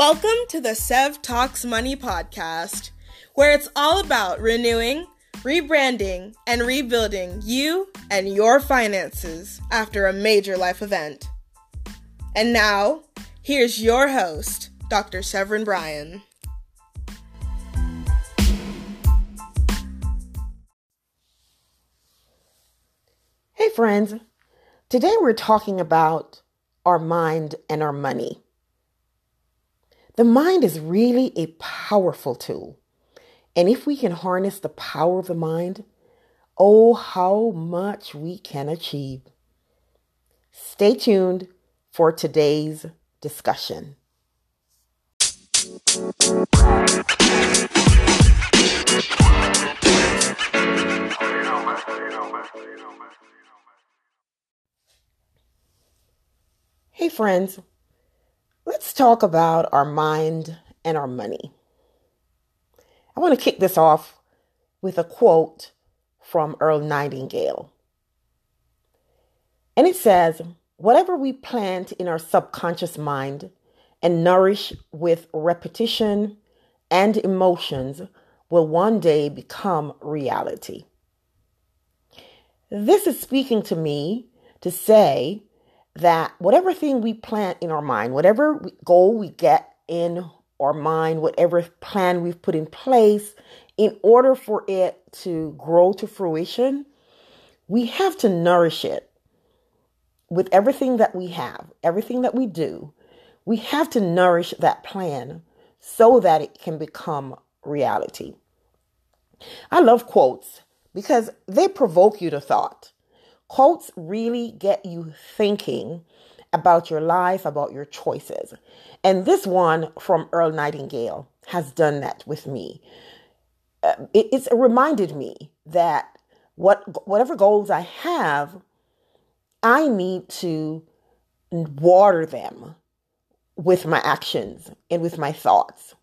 Welcome to the Sev Talks Money podcast, where it's all about renewing, rebranding, and rebuilding you and your finances after a major life event. And now, here's your host, Dr. Severine Bryan. Hey, friends. Today we're talking about our mind and our money. The mind is really a powerful tool. And if we can harness the power of the mind, oh, how much we can achieve. Stay tuned for today's discussion. Hey, friends. Let's talk about our mind and our money. I want to kick this off with a quote from Earl Nightingale. And it says, Whatever we plant in our subconscious mind and nourish with repetition and emotions will one day become reality. This is speaking to me to say that whatever thing we plant in our mind, whatever goal we get in our mind, whatever plan we've put in place, in order for it to grow to fruition, we have to nourish it with everything that we have, everything that we do. We have to nourish that plan so that it can become reality. I love quotes because they provoke you to thought. Quotes really get you thinking about your life, about your choices. And this one from Earl Nightingale has done that with me. Uh, it, it's reminded me that what whatever goals I have, I need to water them with my actions and with my thoughts.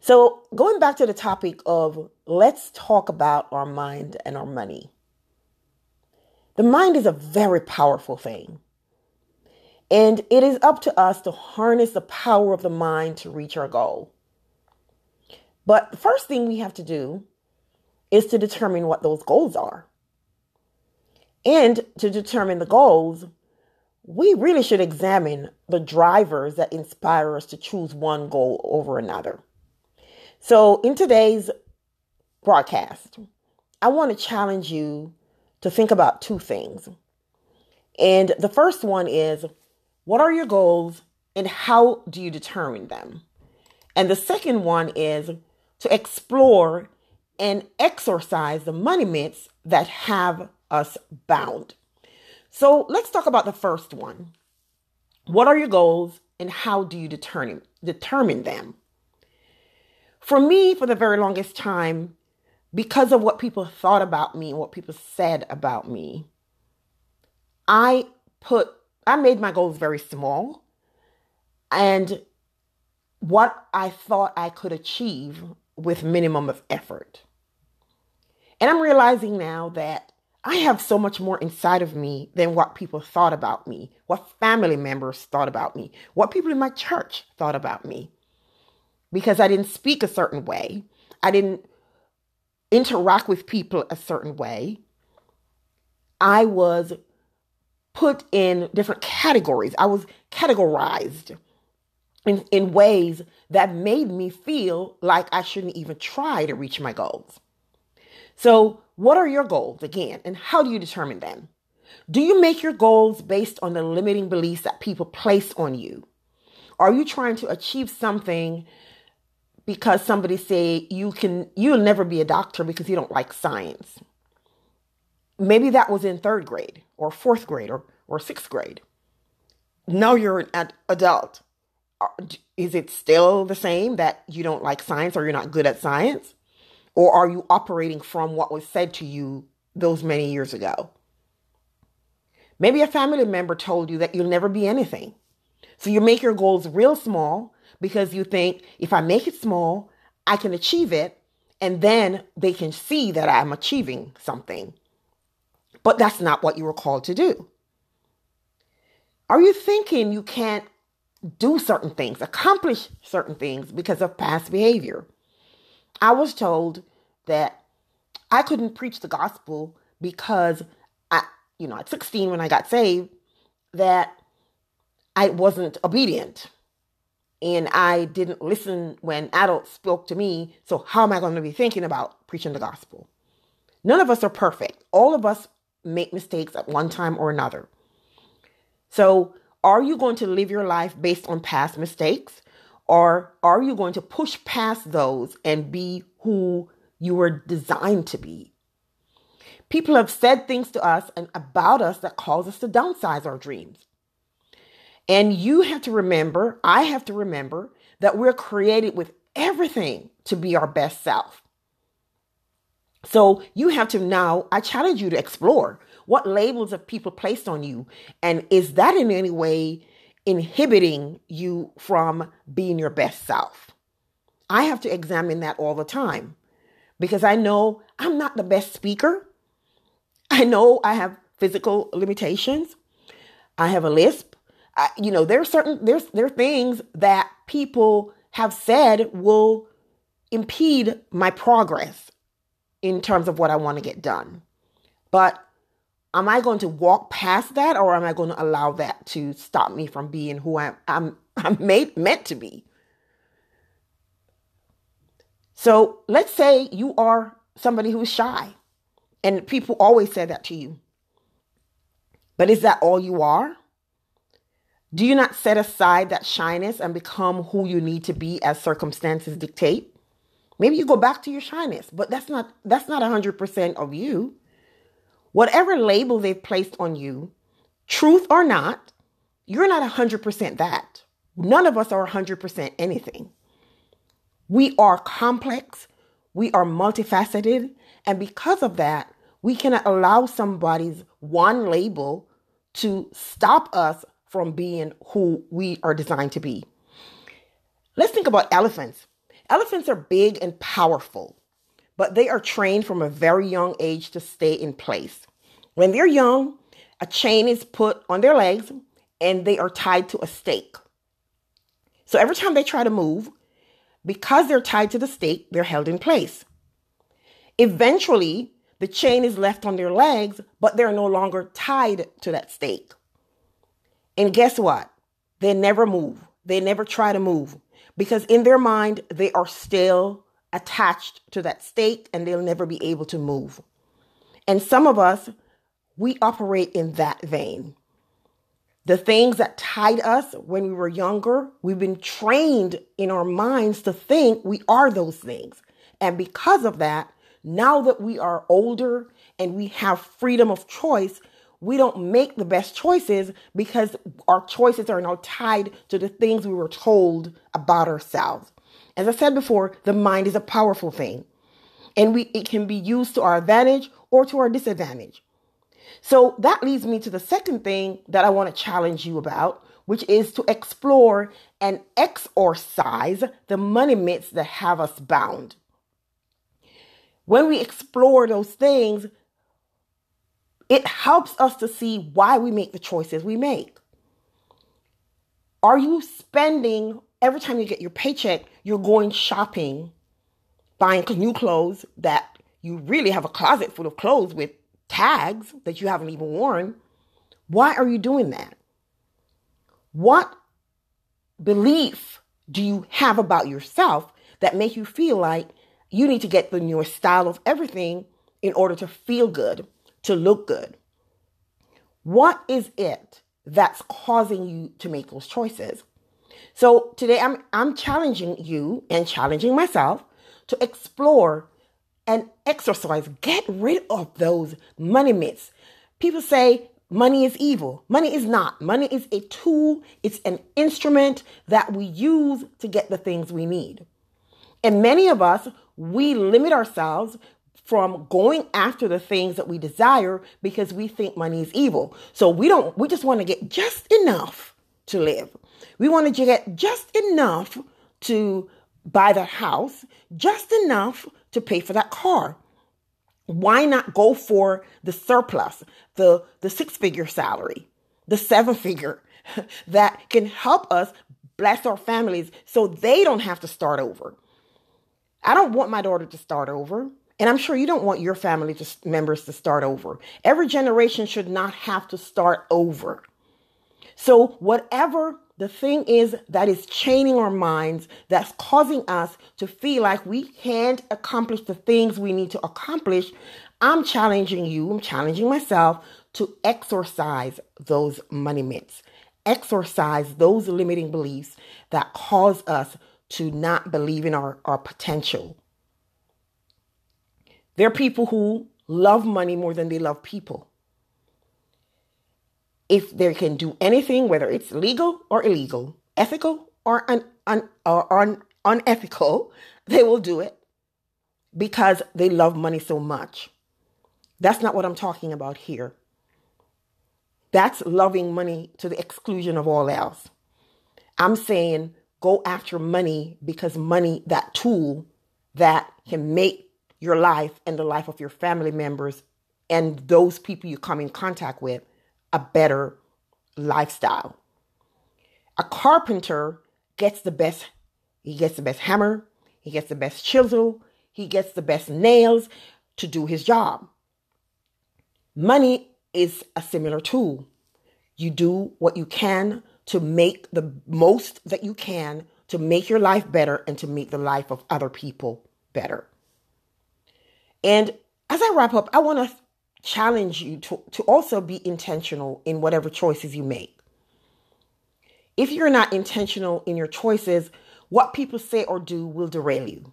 So, going back to the topic of let's talk about our mind and our money. The mind is a very powerful thing. And it is up to us to harness the power of the mind to reach our goal. But the first thing we have to do is to determine what those goals are. And to determine the goals, we really should examine the drivers that inspire us to choose one goal over another. So, in today's broadcast, I want to challenge you to think about two things. And the first one is what are your goals and how do you determine them? And the second one is to explore and exorcise the money myths that have us bound. So let's talk about the first one. What are your goals and how do you determine determine them? For me, for the very longest time, because of what people thought about me and what people said about me, I put, I made my goals very small and what I thought I could achieve with minimum of effort. And I'm realizing now that I have so much more inside of me than what people thought about me, what family members thought about me, what people in my church thought about me. Because I didn't speak a certain way. I didn't interact with people a certain way, I was put in different categories. I was categorized in, in ways that made me feel like I shouldn't even try to reach my goals. So, what are your goals again, and how do you determine them? Do you make your goals based on the limiting beliefs that people place on you? Are you trying to achieve something because somebody say you can you'll never be a doctor because you don't like science. Maybe that was in third grade or fourth grade or, or sixth grade. Now you're an adult. Is it still the same that you don't like science or you're not good at science? Or are you operating from what was said to you those many years ago? Maybe a family member told you that you'll never be anything. So you make your goals real small because you think if I make it small, I can achieve it, and then they can see that I'm achieving something. But that's not what you were called to do. Are you thinking you can't do certain things, accomplish certain things because of past behavior. I was told that I couldn't preach the gospel because I, you know, at 16 when I got saved, that I wasn't obedient and I didn't listen when adults spoke to me. So, how am I going to be thinking about preaching the gospel? None of us are perfect. All of us make mistakes at one time or another. So, are you going to live your life based on past mistakes? Or are you going to push past those and be who you were designed to be? People have said things to us and about us that cause us to downsize our dreams. And you have to remember, I have to remember that we're created with everything to be our best self. So you have to now, I challenge you to explore what labels have people placed on you? And is that in any way inhibiting you from being your best self? I have to examine that all the time because I know I'm not the best speaker. I know I have physical limitations. I have a lisp. I, you know, there's certain there's there are things that people have said will impede my progress in terms of what I want to get done. But am I going to walk past that or am I going to allow that to stop me from being who I'm I'm I'm made meant to be? So let's say you are somebody who's shy and people always say that to you. But is that all you are? Do you not set aside that shyness and become who you need to be as circumstances dictate? Maybe you go back to your shyness, but that's not that's not 100% of you. Whatever label they've placed on you, truth or not, you're not 100% that. None of us are 100% anything. We are complex, we are multifaceted, and because of that, we cannot allow somebody's one label to stop us from being who we are designed to be. Let's think about elephants. Elephants are big and powerful, but they are trained from a very young age to stay in place. When they're young, a chain is put on their legs and they are tied to a stake. So every time they try to move, because they're tied to the stake, they're held in place. Eventually, the chain is left on their legs, but they're no longer tied to that stake. And guess what? They never move. They never try to move because in their mind, they are still attached to that state and they'll never be able to move. And some of us, we operate in that vein. The things that tied us when we were younger, we've been trained in our minds to think we are those things. And because of that, now that we are older and we have freedom of choice, we don't make the best choices because our choices are now tied to the things we were told about ourselves. As I said before, the mind is a powerful thing and we, it can be used to our advantage or to our disadvantage. So that leads me to the second thing that I want to challenge you about, which is to explore and exorcise the money myths that have us bound. When we explore those things, it helps us to see why we make the choices we make. Are you spending every time you get your paycheck, you're going shopping, buying new clothes that you really have a closet full of clothes with tags that you haven't even worn? Why are you doing that? What belief do you have about yourself that make you feel like you need to get the newest style of everything in order to feel good to look good. What is it that's causing you to make those choices? So today I'm I'm challenging you and challenging myself to explore and exercise. Get rid of those money myths. People say money is evil. Money is not. Money is a tool, it's an instrument that we use to get the things we need. And many of us, we limit ourselves from going after the things that we desire because we think money is evil. So we don't, we just want to get just enough to live. We want to get just enough to buy the house, just enough to pay for that car. Why not go for the surplus, the, the six figure salary, the seven figure that can help us bless our families so they don't have to start over. I don't want my daughter to start over. And I'm sure you don't want your family to, members to start over. Every generation should not have to start over. So, whatever the thing is that is chaining our minds, that's causing us to feel like we can't accomplish the things we need to accomplish, I'm challenging you, I'm challenging myself to exorcise those money myths, exorcise those limiting beliefs that cause us to not believe in our, our potential. There are people who love money more than they love people. If they can do anything, whether it's legal or illegal, ethical or, un, un, or un, unethical, they will do it because they love money so much. That's not what I'm talking about here. That's loving money to the exclusion of all else. I'm saying go after money because money, that tool that can make your life and the life of your family members and those people you come in contact with a better lifestyle. A carpenter gets the best, he gets the best hammer, he gets the best chisel, he gets the best nails to do his job. Money is a similar tool. You do what you can to make the most that you can to make your life better and to make the life of other people better. And as I wrap up, I want to challenge you to, to also be intentional in whatever choices you make. If you're not intentional in your choices, what people say or do will derail you.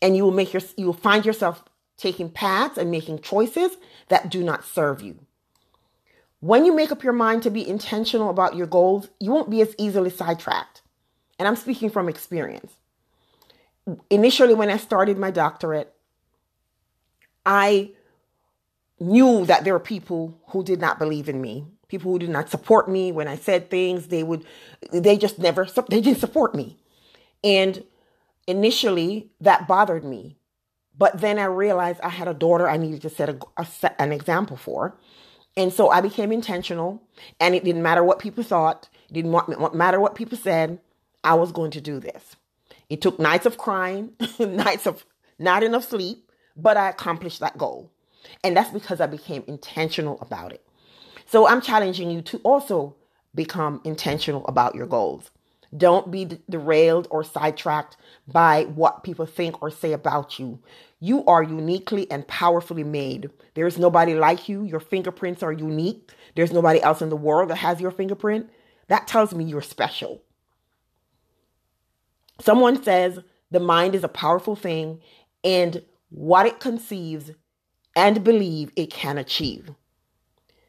And you will make your you will find yourself taking paths and making choices that do not serve you. When you make up your mind to be intentional about your goals, you won't be as easily sidetracked. And I'm speaking from experience. Initially, when I started my doctorate, I knew that there were people who did not believe in me, people who did not support me when I said things. They would, they just never, they didn't support me. And initially, that bothered me but then I realized I had a daughter I needed to set, a, a set an example for. And so I became intentional, and it didn't matter what people thought, it didn't matter what people said, I was going to do this. It took nights of crying, nights of not enough sleep, but I accomplished that goal. And that's because I became intentional about it. So I'm challenging you to also become intentional about your goals. Don't be derailed or sidetracked by what people think or say about you. You are uniquely and powerfully made. There's nobody like you. Your fingerprints are unique. There's nobody else in the world that has your fingerprint. That tells me you're special. Someone says the mind is a powerful thing and what it conceives and believe it can achieve.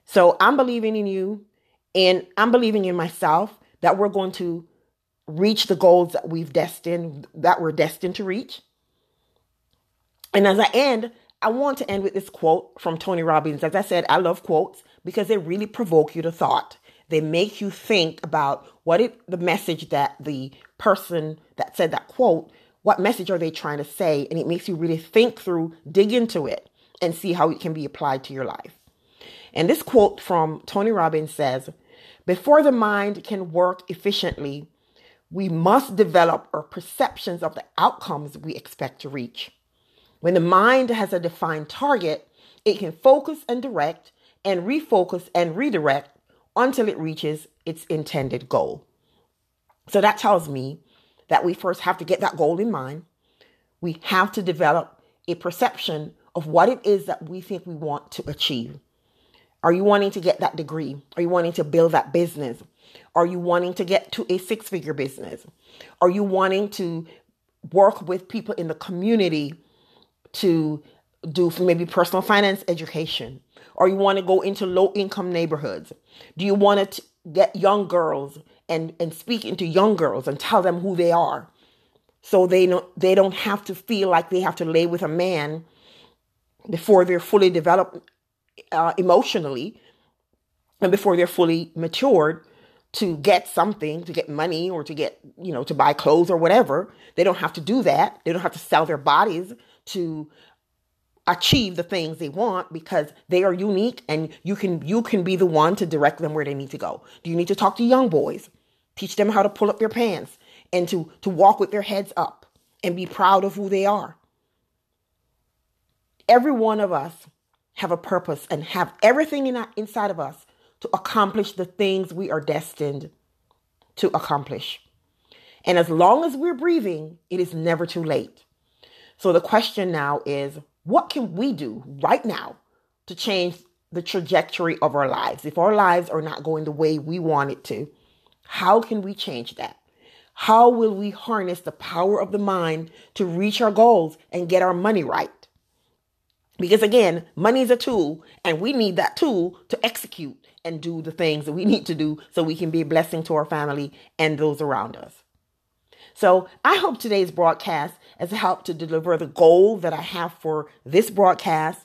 So I'm believing in you and I'm believing in myself that we're going to reach the goals that we've destined that we're destined to reach. And as I end, I want to end with this quote from Tony Robbins. As I said, I love quotes because they really provoke you to thought. They make you think about what it the message that the person that said that quote, what message are they trying to say? And it makes you really think through, dig into it, and see how it can be applied to your life. And this quote from Tony Robbins says, Before the mind can work efficiently, we must develop our perceptions of the outcomes we expect to reach. When the mind has a defined target, it can focus and direct and refocus and redirect until it reaches its intended goal. So that tells me that we first have to get that goal in mind. We have to develop a perception of what it is that we think we want to achieve. Are you wanting to get that degree? Are you wanting to build that business? Are you wanting to get to a six figure business? Are you wanting to work with people in the community to do maybe personal finance education? Or you want to go into low income neighborhoods? Do you want to get young girls and, and speak into young girls and tell them who they are? So they don't they don't have to feel like they have to lay with a man before they're fully developed uh, emotionally and before they're fully matured to get something, to get money or to get, you know, to buy clothes or whatever. They don't have to do that. They don't have to sell their bodies to achieve the things they want because they are unique and you can you can be the one to direct them where they need to go. Do you need to talk to young boys? Teach them how to pull up their pants and to, to walk with their heads up and be proud of who they are. Every one of us have a purpose and have everything in our, inside of us to accomplish the things we are destined to accomplish. And as long as we're breathing, it is never too late. So the question now is what can we do right now to change the trajectory of our lives? If our lives are not going the way we want it to, how can we change that? How will we harness the power of the mind to reach our goals and get our money right? Because again, money is a tool and we need that tool to execute and do the things that we need to do so we can be a blessing to our family and those around us. So I hope today's broadcast has helped to deliver the goal that I have for this broadcast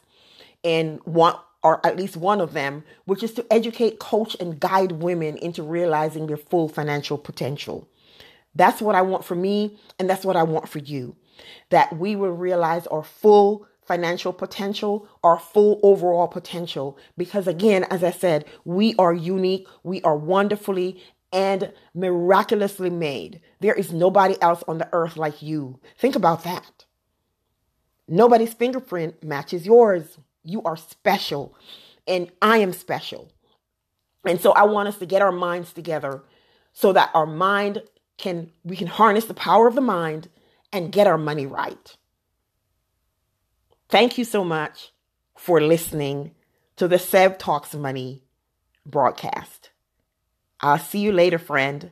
and want or at least one of them, which is to educate, coach, and guide women into realizing their full financial potential. That's what I want for me, and that's what I want for you. That we will realize our full financial potential, our full overall potential. Because again, as I said, we are unique, we are wonderfully and miraculously made. There is nobody else on the earth like you. Think about that. Nobody's fingerprint matches yours. You are special, and I am special. And so I want us to get our minds together so that our mind can we can harness the power of the mind and get our money right. Thank you so much for listening to the Sev Talks Money broadcast. I'll see you later, friend.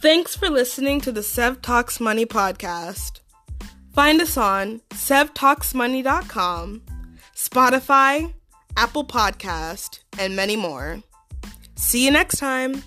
Thanks for listening to the Sev Talks Money podcast. Find us on sevtalksmoney.com, Spotify, Apple Podcast, and many more. See you next time.